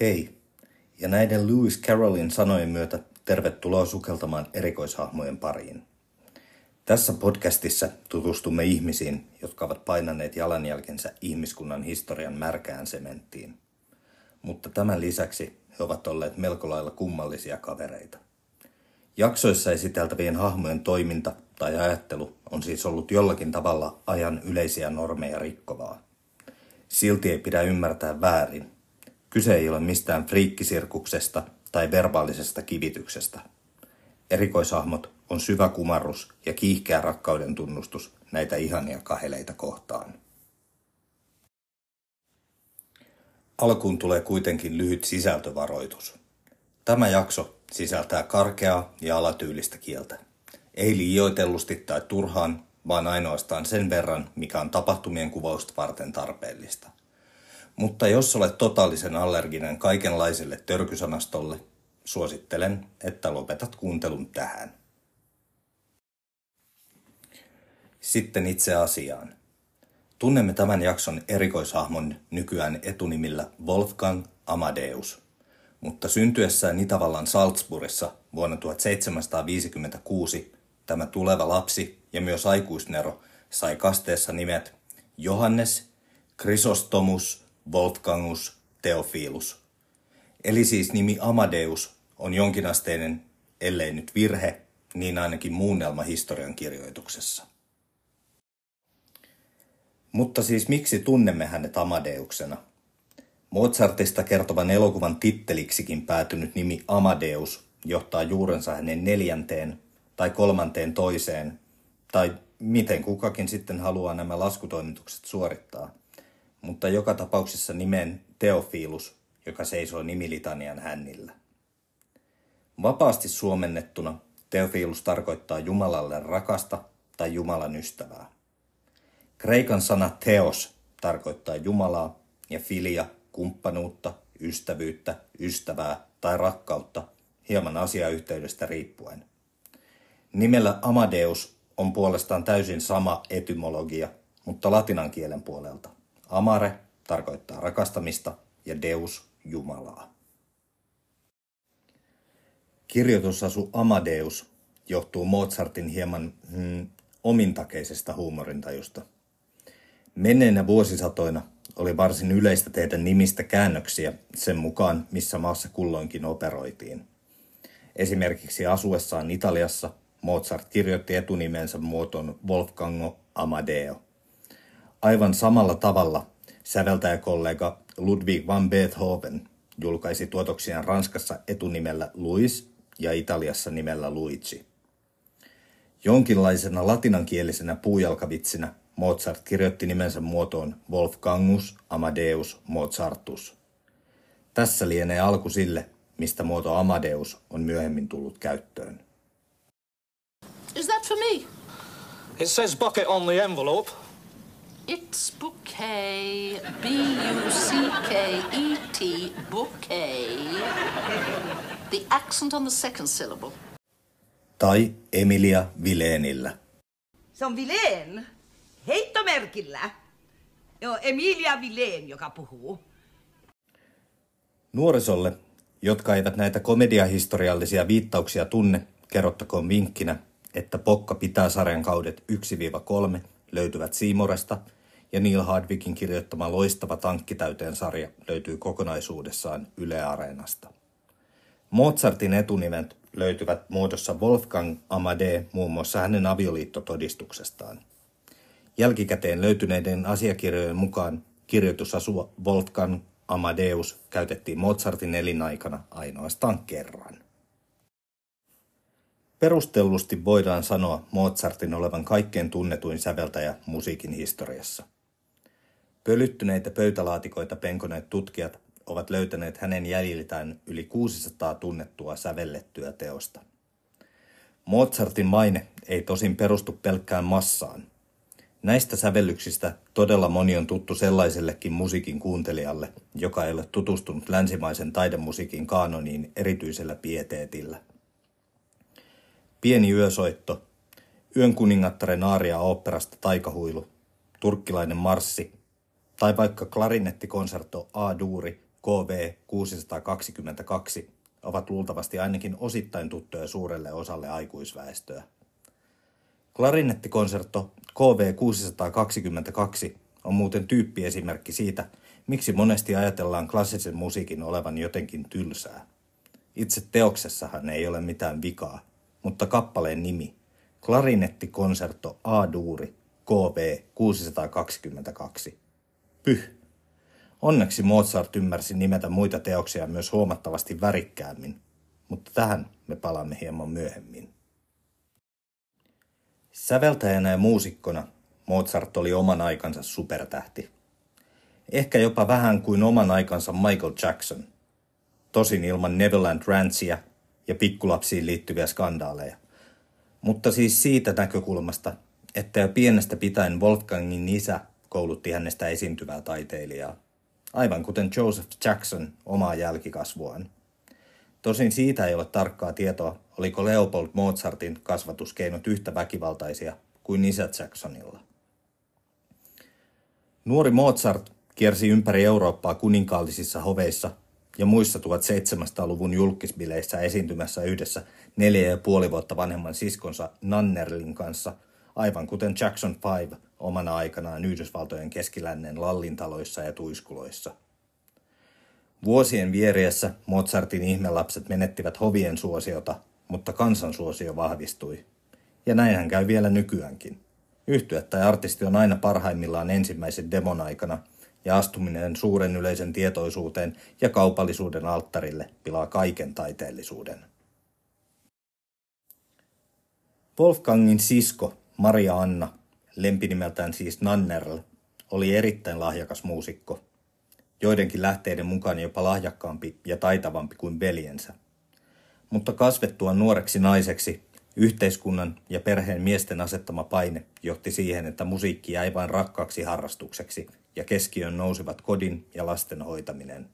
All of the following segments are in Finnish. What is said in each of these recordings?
Hei, ja näiden Lewis Carrollin sanojen myötä tervetuloa sukeltamaan erikoishahmojen pariin. Tässä podcastissa tutustumme ihmisiin, jotka ovat painaneet jalanjälkensä ihmiskunnan historian märkään sementtiin. Mutta tämän lisäksi he ovat olleet melko lailla kummallisia kavereita. Jaksoissa esiteltävien hahmojen toiminta tai ajattelu on siis ollut jollakin tavalla ajan yleisiä normeja rikkovaa. Silti ei pidä ymmärtää väärin. Kyse ei ole mistään friikkisirkuksesta tai verbaalisesta kivityksestä. Erikoishahmot on syvä kumarrus ja kiihkeä rakkauden tunnustus näitä ihania kaheleita kohtaan. Alkuun tulee kuitenkin lyhyt sisältövaroitus. Tämä jakso sisältää karkeaa ja alatyylistä kieltä. Ei liioitellusti tai turhaan, vaan ainoastaan sen verran, mikä on tapahtumien kuvausta varten tarpeellista. Mutta jos olet totaalisen allerginen kaikenlaiselle törkysanastolle, suosittelen, että lopetat kuuntelun tähän. Sitten itse asiaan. Tunnemme tämän jakson erikoishahmon nykyään etunimillä Wolfgang Amadeus, mutta syntyessään Itävallan Salzburgissa vuonna 1756 tämä tuleva lapsi ja myös aikuisnero sai kasteessa nimet Johannes, Chrysostomus, Wolfgangus, Theophilus. Eli siis nimi Amadeus on jonkinasteinen, ellei nyt virhe, niin ainakin muunnelma historian kirjoituksessa. Mutta siis miksi tunnemme hänet Amadeuksena? Mozartista kertovan elokuvan titteliksikin päätynyt nimi Amadeus johtaa juurensa hänen neljänteen tai kolmanteen toiseen, tai miten kukakin sitten haluaa nämä laskutoimitukset suorittaa. Mutta joka tapauksessa nimen Teofilus, joka seisoo nimilitanian hännillä. Vapaasti suomennettuna Teofilus tarkoittaa Jumalalle rakasta tai Jumalan ystävää. Kreikan sana teos tarkoittaa Jumalaa ja filia kumppanuutta, ystävyyttä, ystävää tai rakkautta hieman asiayhteydestä riippuen. Nimellä Amadeus on puolestaan täysin sama etymologia, mutta latinan kielen puolelta. Amare tarkoittaa rakastamista ja Deus Jumalaa. Kirjoitusasu Amadeus johtuu Mozartin hieman hmm, omintakeisesta huumorintajusta – Menneinä vuosisatoina oli varsin yleistä tehdä nimistä käännöksiä sen mukaan, missä maassa kulloinkin operoitiin. Esimerkiksi asuessaan Italiassa Mozart kirjoitti etunimensä muotoon Wolfgango Amadeo. Aivan samalla tavalla säveltäjäkollega Ludwig van Beethoven julkaisi tuotoksiaan Ranskassa etunimellä Louis ja Italiassa nimellä Luigi. Jonkinlaisena latinankielisenä puujalkavitsinä Mozart kirjoitti nimensä muotoon Wolfgangus Amadeus Mozartus. Tässä lienee alku sille, mistä muoto Amadeus on myöhemmin tullut käyttöön. Is that for me? It says bucket on the envelope. It's bouquet. B-U-C-K-E-T, bouquet. The accent on the second syllable. Tai Emilia Vilenillä. Se on Vileen. Heittomerkillä. Joo, Emilia Vileen, joka puhuu. Nuorisolle, jotka eivät näitä komediahistoriallisia viittauksia tunne, kerrottakoon vinkkinä, että Pokka pitää sarjan kaudet 1-3 löytyvät Siimoresta ja Neil Hardwickin kirjoittama loistava tankkitäyteen sarja löytyy kokonaisuudessaan Yle Areenasta. Mozartin etunimet löytyvät muodossa Wolfgang Amade muun muassa hänen avioliittotodistuksestaan – Jälkikäteen löytyneiden asiakirjojen mukaan kirjoitusasua Wolfgang Amadeus käytettiin Mozartin elinaikana ainoastaan kerran. Perustellusti voidaan sanoa Mozartin olevan kaikkein tunnetuin säveltäjä musiikin historiassa. Pölyttyneitä pöytälaatikoita penkoneet tutkijat ovat löytäneet hänen jäljiltään yli 600 tunnettua sävellettyä teosta. Mozartin maine ei tosin perustu pelkkään massaan – Näistä sävellyksistä todella moni on tuttu sellaisellekin musiikin kuuntelijalle, joka ei ole tutustunut länsimaisen taidemusiikin kaanoniin erityisellä pieteetillä. Pieni yösoitto, Yön kuningattaren aaria oopperasta Taikahuilu, Turkkilainen marssi tai vaikka klarinettikonsertto A-duuri KV 622 ovat luultavasti ainakin osittain tuttuja suurelle osalle aikuisväestöä. Klarinettikonsertto KV 622 on muuten tyyppiesimerkki siitä, miksi monesti ajatellaan klassisen musiikin olevan jotenkin tylsää. Itse teoksessahan ei ole mitään vikaa, mutta kappaleen nimi, klarinettikonsertto A-duuri KV 622. Pyh. Onneksi Mozart ymmärsi nimetä muita teoksia myös huomattavasti värikkäämmin, mutta tähän me palaamme hieman myöhemmin. Säveltäjänä ja muusikkona Mozart oli oman aikansa supertähti. Ehkä jopa vähän kuin oman aikansa Michael Jackson. Tosin ilman Neverland Rantsia ja pikkulapsiin liittyviä skandaaleja. Mutta siis siitä näkökulmasta, että jo pienestä pitäen Wolfgangin isä koulutti hänestä esiintyvää taiteilijaa. Aivan kuten Joseph Jackson omaa jälkikasvuaan. Tosin siitä ei ole tarkkaa tietoa, oliko Leopold Mozartin kasvatuskeinot yhtä väkivaltaisia kuin isä Jacksonilla. Nuori Mozart kiersi ympäri Eurooppaa kuninkaallisissa hoveissa ja muissa 1700-luvun julkisbileissä esiintymässä yhdessä neljä ja puoli vuotta vanhemman siskonsa Nannerlin kanssa, aivan kuten Jackson 5 omana aikanaan Yhdysvaltojen keskilännen lallintaloissa ja tuiskuloissa. Vuosien vieriessä Mozartin ihmelapset menettivät hovien suosiota, mutta kansan suosio vahvistui. Ja näinhän käy vielä nykyäänkin. Yhtyä tai artisti on aina parhaimmillaan ensimmäisen demon aikana, ja astuminen suuren yleisen tietoisuuteen ja kaupallisuuden alttarille pilaa kaiken taiteellisuuden. Wolfgangin sisko Maria Anna, lempinimeltään siis Nannerl, oli erittäin lahjakas muusikko, joidenkin lähteiden mukaan jopa lahjakkaampi ja taitavampi kuin veljensä. Mutta kasvettua nuoreksi naiseksi Yhteiskunnan ja perheen miesten asettama paine johti siihen, että musiikki jäi vain rakkaaksi harrastukseksi ja keskiön nousivat kodin ja lasten hoitaminen.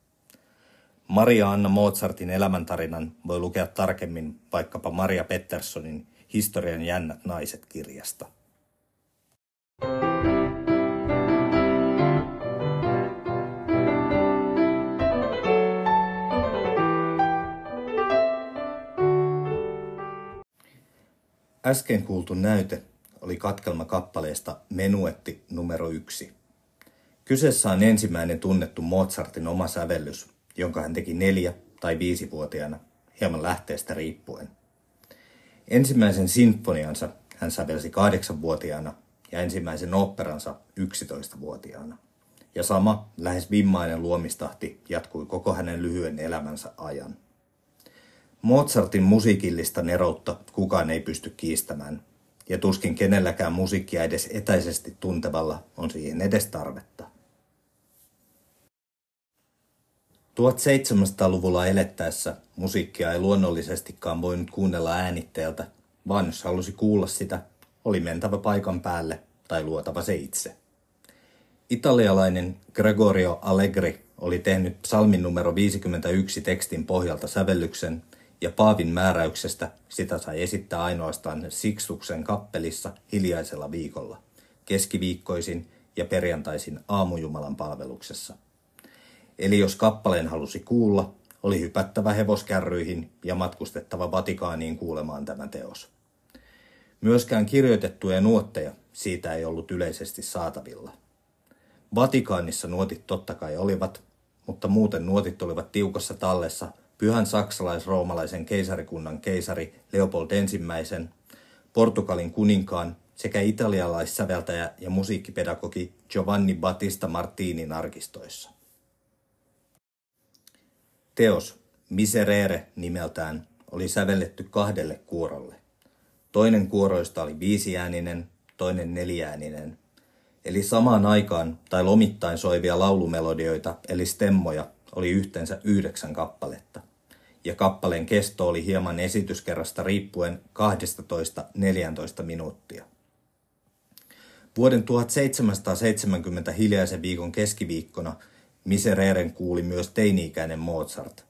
Maria Anna Mozartin elämäntarinan voi lukea tarkemmin vaikkapa Maria Petterssonin Historian jännät naiset kirjasta. Äsken kuultu näyte oli katkelma kappaleesta Menuetti numero yksi. Kyseessä on ensimmäinen tunnettu Mozartin oma sävellys, jonka hän teki neljä- tai viisivuotiaana, hieman lähteestä riippuen. Ensimmäisen sinfoniansa hän sävelsi kahdeksanvuotiaana ja ensimmäisen oopperansa yksitoistavuotiaana. Ja sama, lähes vimmainen luomistahti jatkui koko hänen lyhyen elämänsä ajan. Mozartin musiikillista neroutta kukaan ei pysty kiistämään, ja tuskin kenelläkään musiikkia edes etäisesti tuntevalla on siihen edes tarvetta. 1700-luvulla elettäessä musiikkia ei luonnollisestikaan voinut kuunnella äänitteeltä, vaan jos halusi kuulla sitä, oli mentävä paikan päälle tai luotava se itse. Italialainen Gregorio Allegri oli tehnyt psalmin numero 51 tekstin pohjalta sävellyksen, ja Paavin määräyksestä sitä sai esittää ainoastaan Siksuksen kappelissa hiljaisella viikolla, keskiviikkoisin ja perjantaisin aamujumalan palveluksessa. Eli jos kappaleen halusi kuulla, oli hypättävä hevoskärryihin ja matkustettava Vatikaaniin kuulemaan tämä teos. Myöskään kirjoitettuja nuotteja siitä ei ollut yleisesti saatavilla. Vatikaanissa nuotit totta kai olivat, mutta muuten nuotit olivat tiukassa tallessa pyhän saksalais-roomalaisen keisarikunnan keisari Leopold I, Portugalin kuninkaan sekä italialaissäveltäjä ja musiikkipedagogi Giovanni Battista Martinin arkistoissa. Teos Miserere nimeltään oli sävelletty kahdelle kuorolle. Toinen kuoroista oli viisiääninen, toinen neljääninen. Eli samaan aikaan tai lomittain soivia laulumelodioita eli stemmoja oli yhteensä yhdeksän kappaletta ja kappaleen kesto oli hieman esityskerrasta riippuen 12-14 minuuttia. Vuoden 1770 hiljaisen viikon keskiviikkona Misereren kuuli myös teini-ikäinen Mozart.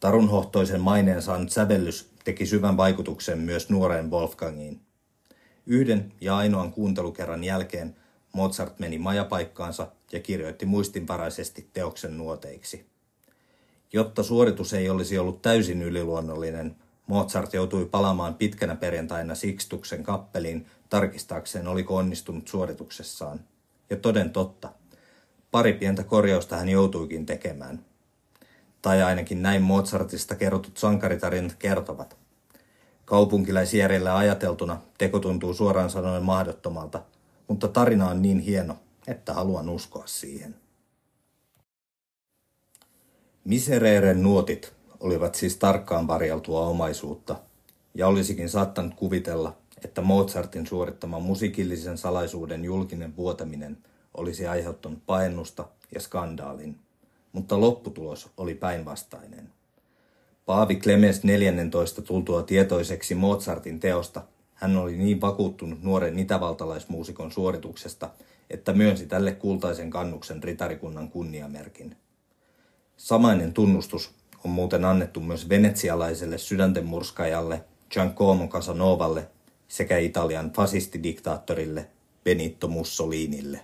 Tarunhohtoisen maineen saanut sävellys teki syvän vaikutuksen myös nuoreen Wolfgangiin. Yhden ja ainoan kuuntelukerran jälkeen Mozart meni majapaikkaansa ja kirjoitti muistinvaraisesti teoksen nuoteiksi. Jotta suoritus ei olisi ollut täysin yliluonnollinen, Mozart joutui palaamaan pitkänä perjantaina Sixtuksen kappeliin tarkistaakseen, oliko onnistunut suorituksessaan. Ja toden totta, pari pientä korjausta hän joutuikin tekemään. Tai ainakin näin Mozartista kerrotut sankaritarinat kertovat. Kaupunkilaisjärjellä ajateltuna teko tuntuu suoraan sanoen mahdottomalta, mutta tarina on niin hieno, että haluan uskoa siihen. Misereeren nuotit olivat siis tarkkaan varjeltua omaisuutta, ja olisikin saattanut kuvitella, että Mozartin suorittama musiikillisen salaisuuden julkinen vuotaminen olisi aiheuttanut pahennusta ja skandaalin, mutta lopputulos oli päinvastainen. Paavi Clemens 14 tultua tietoiseksi Mozartin teosta, hän oli niin vakuuttunut nuoren itävaltalaismuusikon suorituksesta, että myönsi tälle kultaisen kannuksen ritarikunnan kunniamerkin. Samainen tunnustus on muuten annettu myös venetsialaiselle sydäntenmurskajalle Giancomo Casanovalle sekä Italian fasistidiktaattorille Benito Mussolinille.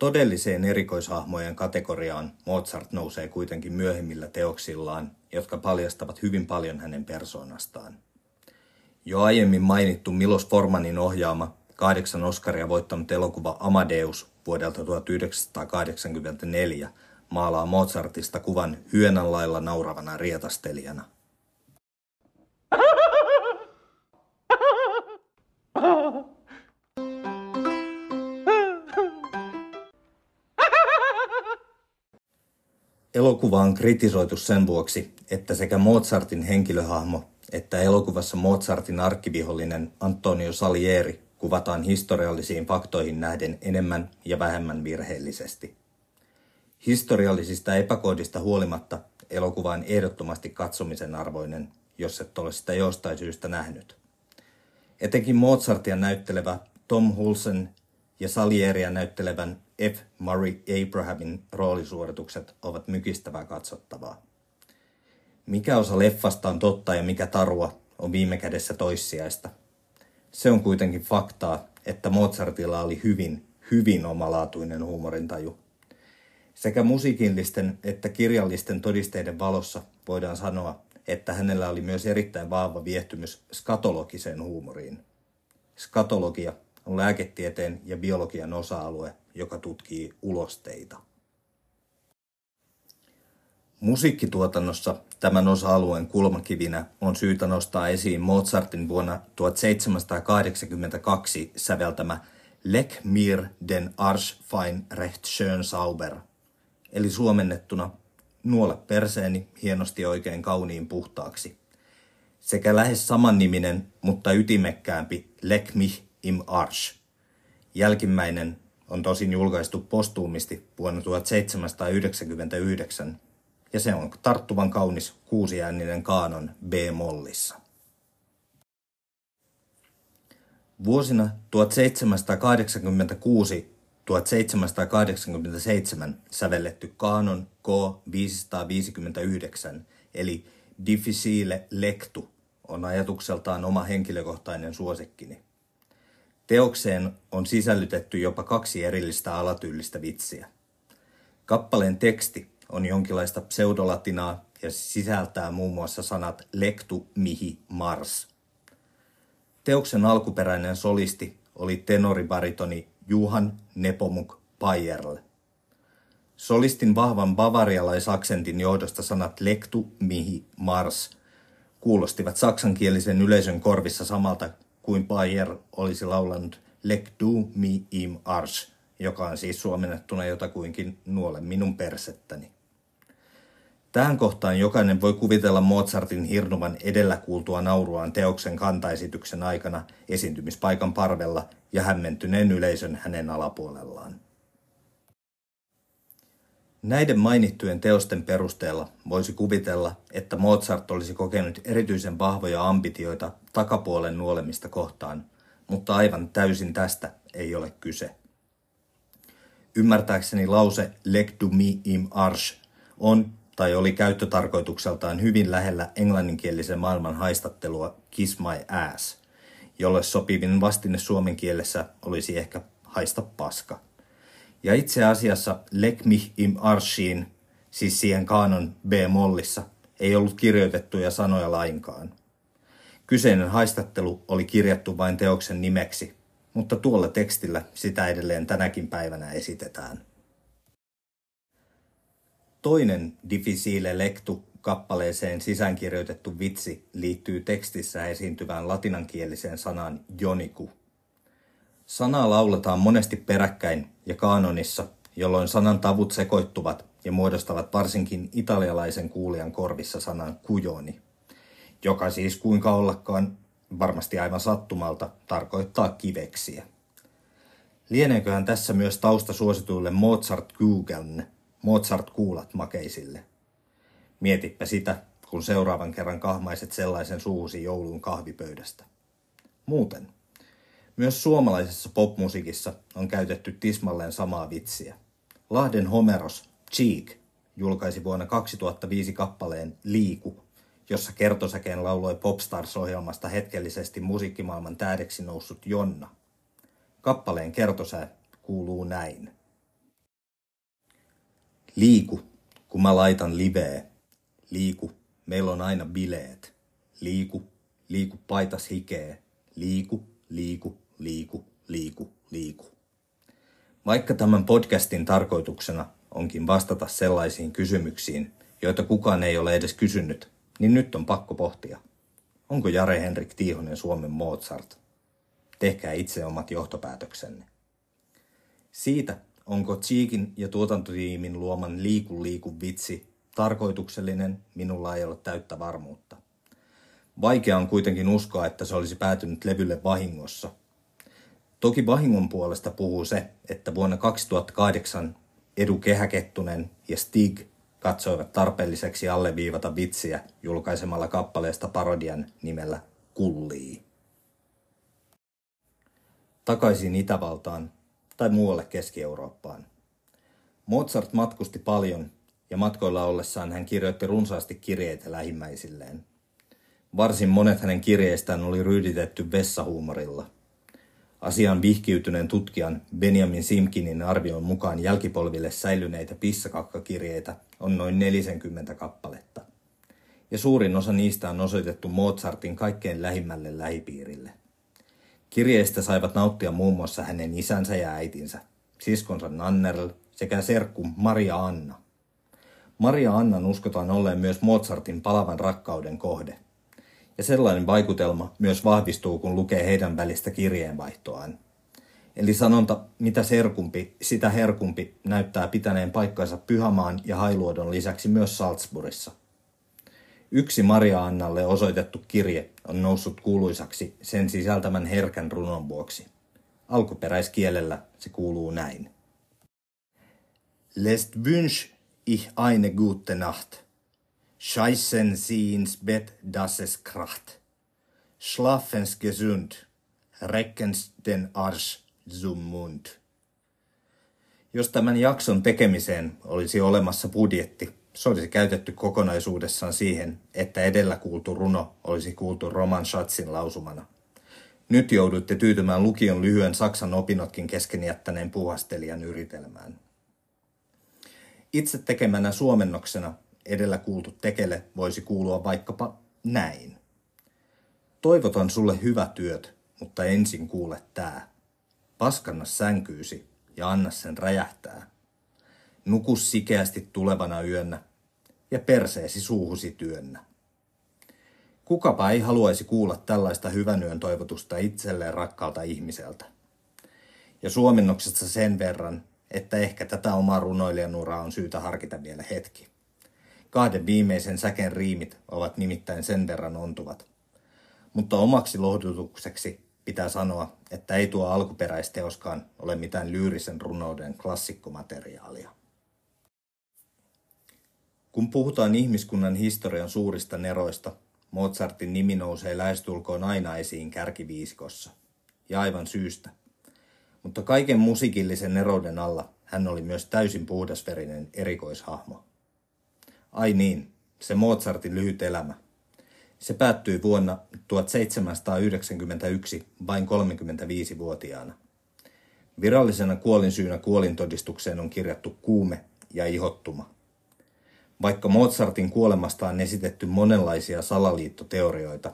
Todelliseen erikoishahmojen kategoriaan Mozart nousee kuitenkin myöhemmillä teoksillaan, jotka paljastavat hyvin paljon hänen persoonastaan. Jo aiemmin mainittu Milos Formanin ohjaama kahdeksan Oscaria voittanut elokuva Amadeus vuodelta 1984 maalaa Mozartista kuvan hyönän lailla nauravana rietastelijana. Elokuva on kritisoitu sen vuoksi, että sekä Mozartin henkilöhahmo että elokuvassa Mozartin arkkivihollinen Antonio Salieri kuvataan historiallisiin faktoihin nähden enemmän ja vähemmän virheellisesti. Historiallisista epäkohdista huolimatta elokuva on ehdottomasti katsomisen arvoinen, jos et ole sitä jostain syystä nähnyt. Etenkin Mozartia näyttelevä Tom Hulsen ja Salieria näyttelevän F. Murray Abrahamin roolisuoritukset ovat mykistävää katsottavaa. Mikä osa leffasta on totta ja mikä tarua on viime kädessä toissijaista. Se on kuitenkin faktaa, että Mozartilla oli hyvin, hyvin omalaatuinen huumorintaju. Sekä musiikillisten että kirjallisten todisteiden valossa voidaan sanoa, että hänellä oli myös erittäin vahva viehtymys skatologiseen huumoriin. Skatologia on lääketieteen ja biologian osa-alue, joka tutkii ulosteita. Musiikkituotannossa tämän osa-alueen kulmakivinä on syytä nostaa esiin Mozartin vuonna 1782 säveltämä Leck mir den Arsch fein recht schön sauber, eli suomennettuna Nuole perseeni hienosti oikein kauniin puhtaaksi, sekä lähes samanniminen, mutta ytimekkäämpi Leck mich im Arsch. Jälkimmäinen on tosin julkaistu postuumisti vuonna 1799, ja se on tarttuvan kaunis kuusiääninen kaanon B-mollissa. Vuosina 1786-1787 sävelletty kaanon K559 eli Difficile Lectu on ajatukseltaan oma henkilökohtainen suosikkini. Teokseen on sisällytetty jopa kaksi erillistä alatyylistä vitsiä. Kappaleen teksti on jonkinlaista pseudolatinaa ja sisältää muun muassa sanat lectu mihi mars. Teoksen alkuperäinen solisti oli tenoribaritoni Juhan Nepomuk Pajerl. Solistin vahvan bavarialaisaksentin johdosta sanat lektu, mihi, mars kuulostivat saksankielisen yleisön korvissa samalta kuin Bayer olisi laulanut Lek du mi im ars, joka on siis suomennettuna jotakuinkin nuole minun persettäni. Tähän kohtaan jokainen voi kuvitella Mozartin hirnuvan edellä kuultua nauruaan teoksen kantaesityksen aikana esiintymispaikan parvella ja hämmentyneen yleisön hänen alapuolellaan. Näiden mainittujen teosten perusteella voisi kuvitella, että Mozart olisi kokenut erityisen vahvoja ambitioita takapuolen nuolemista kohtaan, mutta aivan täysin tästä ei ole kyse. Ymmärtääkseni lause Leg du mi im arsch on tai oli käyttötarkoitukseltaan hyvin lähellä englanninkielisen maailman haistattelua Kiss My Ass, jolle sopivin vastine suomen kielessä olisi ehkä haista paska. Ja itse asiassa Lek mich im Arschiin, siis siihen kaanon B-mollissa, ei ollut kirjoitettuja sanoja lainkaan. Kyseinen haistattelu oli kirjattu vain teoksen nimeksi, mutta tuolla tekstillä sitä edelleen tänäkin päivänä esitetään. Toinen difficile lectu kappaleeseen sisäänkirjoitettu vitsi liittyy tekstissä esiintyvään latinankieliseen sanaan joniku. Sanaa lauletaan monesti peräkkäin ja kaanonissa, jolloin sanan tavut sekoittuvat ja muodostavat varsinkin italialaisen kuulijan korvissa sanan kujoni, joka siis kuinka ollakaan varmasti aivan sattumalta tarkoittaa kiveksiä. Lieneeköhän tässä myös tausta suosituille Mozart Googlen, Mozart kuulat makeisille. Mietipä sitä, kun seuraavan kerran kahmaiset sellaisen suusi joulun kahvipöydästä. Muuten, myös suomalaisessa popmusiikissa on käytetty tismalleen samaa vitsiä. Lahden Homeros, Cheek, julkaisi vuonna 2005 kappaleen Liiku, jossa kertosäkeen lauloi Popstars-ohjelmasta hetkellisesti musiikkimaailman tähdeksi noussut Jonna. Kappaleen kertosää kuuluu näin. Liiku, kun mä laitan liveä. Liiku, meillä on aina bileet. Liiku, liiku paitas hikee. Liiku, liiku, liiku, liiku, liiku. Vaikka tämän podcastin tarkoituksena onkin vastata sellaisiin kysymyksiin, joita kukaan ei ole edes kysynyt, niin nyt on pakko pohtia. Onko Jare Henrik Tiihonen Suomen Mozart? Tehkää itse omat johtopäätöksenne. Siitä, onko Cheekin ja tuotantotiimin luoman liiku liiku vitsi tarkoituksellinen, minulla ei ole täyttä varmuutta. Vaikea on kuitenkin uskoa, että se olisi päätynyt levylle vahingossa. Toki vahingon puolesta puhuu se, että vuonna 2008 Edu Kehäkettunen ja Stig katsoivat tarpeelliseksi alleviivata vitsiä julkaisemalla kappaleesta parodian nimellä Kullii. Takaisin Itävaltaan tai muualle Keski-Eurooppaan. Mozart matkusti paljon ja matkoilla ollessaan hän kirjoitti runsaasti kirjeitä lähimmäisilleen. Varsin monet hänen kirjeistään oli ryyditetty vessahuumorilla – Asian vihkiytyneen tutkijan Benjamin Simkinin arvion mukaan jälkipolville säilyneitä pissakakkakirjeitä on noin 40 kappaletta. Ja suurin osa niistä on osoitettu Mozartin kaikkein lähimmälle lähipiirille. Kirjeistä saivat nauttia muun muassa hänen isänsä ja äitinsä, siskonsa Nannerl sekä serkku Maria Anna. Maria Annan uskotaan olleen myös Mozartin palavan rakkauden kohde – ja sellainen vaikutelma myös vahvistuu, kun lukee heidän välistä kirjeenvaihtoaan. Eli sanonta, mitä serkumpi, sitä herkumpi, näyttää pitäneen paikkansa Pyhamaan ja Hailuodon lisäksi myös Salzburgissa. Yksi Maria Annalle osoitettu kirje on noussut kuuluisaksi sen sisältämän herkän runon vuoksi. Alkuperäiskielellä se kuuluu näin. Lest wünsch ich eine gute Nacht – Scheißen Sie ins Bett, dass es kracht. Schlafens gesund, reckens den Arsch zum Mund. Jos tämän jakson tekemiseen olisi olemassa budjetti, se olisi käytetty kokonaisuudessaan siihen, että edellä kuultu runo olisi kuultu Roman Schatzin lausumana. Nyt joudutte tyytymään lukion lyhyen Saksan opinnotkin kesken jättäneen puhastelijan yritelmään. Itse tekemänä suomennoksena edellä kuultu tekele voisi kuulua vaikkapa näin. Toivotan sulle hyvä työt, mutta ensin kuule tää. Paskanna sänkyysi ja anna sen räjähtää. Nuku sikeästi tulevana yönnä ja perseesi suuhusi työnnä. Kukapa ei haluaisi kuulla tällaista hyvän yön toivotusta itselleen rakkaalta ihmiseltä. Ja suomennoksesta sen verran, että ehkä tätä omaa runoilijan uraa on syytä harkita vielä hetki. Kahden viimeisen säken riimit ovat nimittäin sen verran ontuvat. Mutta omaksi lohdutukseksi pitää sanoa, että ei tuo alkuperäisteoskaan ole mitään lyyrisen runouden klassikkomateriaalia. Kun puhutaan ihmiskunnan historian suurista neroista, Mozartin nimi nousee lähestulkoon aina esiin kärkiviisikossa. Ja aivan syystä. Mutta kaiken musiikillisen nerouden alla hän oli myös täysin puhdasverinen erikoishahmo. Ai niin, se Mozartin lyhyt elämä. Se päättyi vuonna 1791 vain 35-vuotiaana. Virallisena kuolinsyynä kuolintodistukseen on kirjattu kuume ja ihottuma. Vaikka Mozartin kuolemasta on esitetty monenlaisia salaliittoteorioita,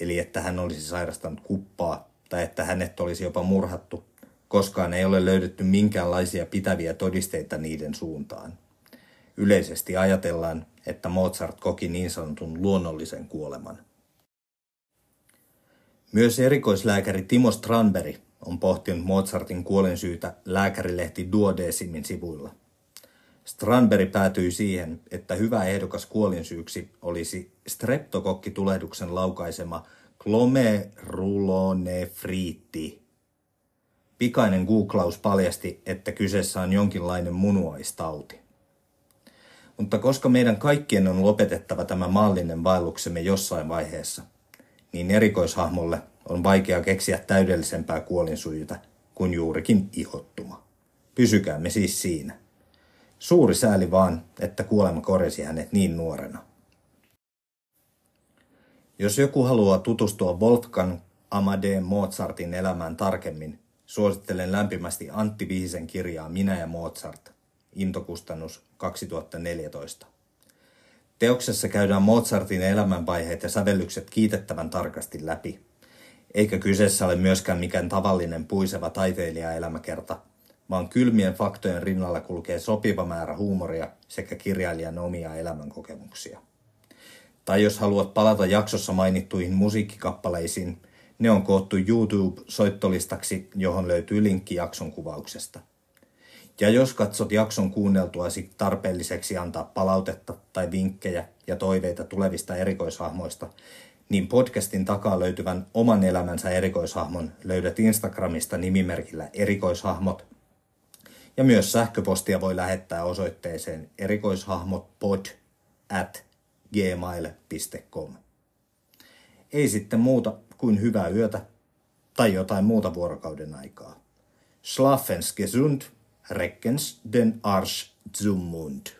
eli että hän olisi sairastanut kuppaa tai että hänet olisi jopa murhattu, koskaan ei ole löydetty minkäänlaisia pitäviä todisteita niiden suuntaan. Yleisesti ajatellaan, että Mozart koki niin sanotun luonnollisen kuoleman. Myös erikoislääkäri Timo Strandberg on pohtinut Mozartin kuolinsyytä lääkärilehti Duodecimin sivuilla. Strandberg päätyi siihen, että hyvä ehdokas kuolinsyyksi olisi streptokokkitulehduksen laukaisema glomerulonefriitti. Pikainen googlaus paljasti, että kyseessä on jonkinlainen munuaistauti. Mutta koska meidän kaikkien on lopetettava tämä maallinen vaelluksemme jossain vaiheessa, niin erikoishahmolle on vaikea keksiä täydellisempää kuolinsujita kuin juurikin ihottuma. Pysykäämme siis siinä. Suuri sääli vaan, että kuolema korjasi hänet niin nuorena. Jos joku haluaa tutustua Wolfgang Amadee Mozartin elämään tarkemmin, suosittelen lämpimästi Antti Vihisen kirjaa Minä ja Mozart, intokustannus 2014. Teoksessa käydään Mozartin elämänvaiheet ja sävellykset kiitettävän tarkasti läpi, eikä kyseessä ole myöskään mikään tavallinen puiseva taiteilijaelämäkerta, vaan kylmien faktojen rinnalla kulkee sopiva määrä huumoria sekä kirjailijan omia elämänkokemuksia. Tai jos haluat palata jaksossa mainittuihin musiikkikappaleisiin, ne on koottu YouTube-soittolistaksi, johon löytyy linkki jakson kuvauksesta. Ja jos katsot jakson kuunneltuasi tarpeelliseksi antaa palautetta tai vinkkejä ja toiveita tulevista erikoishahmoista, niin podcastin takaa löytyvän oman elämänsä erikoishahmon löydät Instagramista nimimerkillä erikoishahmot. Ja myös sähköpostia voi lähettää osoitteeseen erikoishahmotpod at gmail.com. Ei sitten muuta kuin hyvää yötä tai jotain muuta vuorokauden aikaa. Schlafens gesund, reckens den Arsch zum Mund.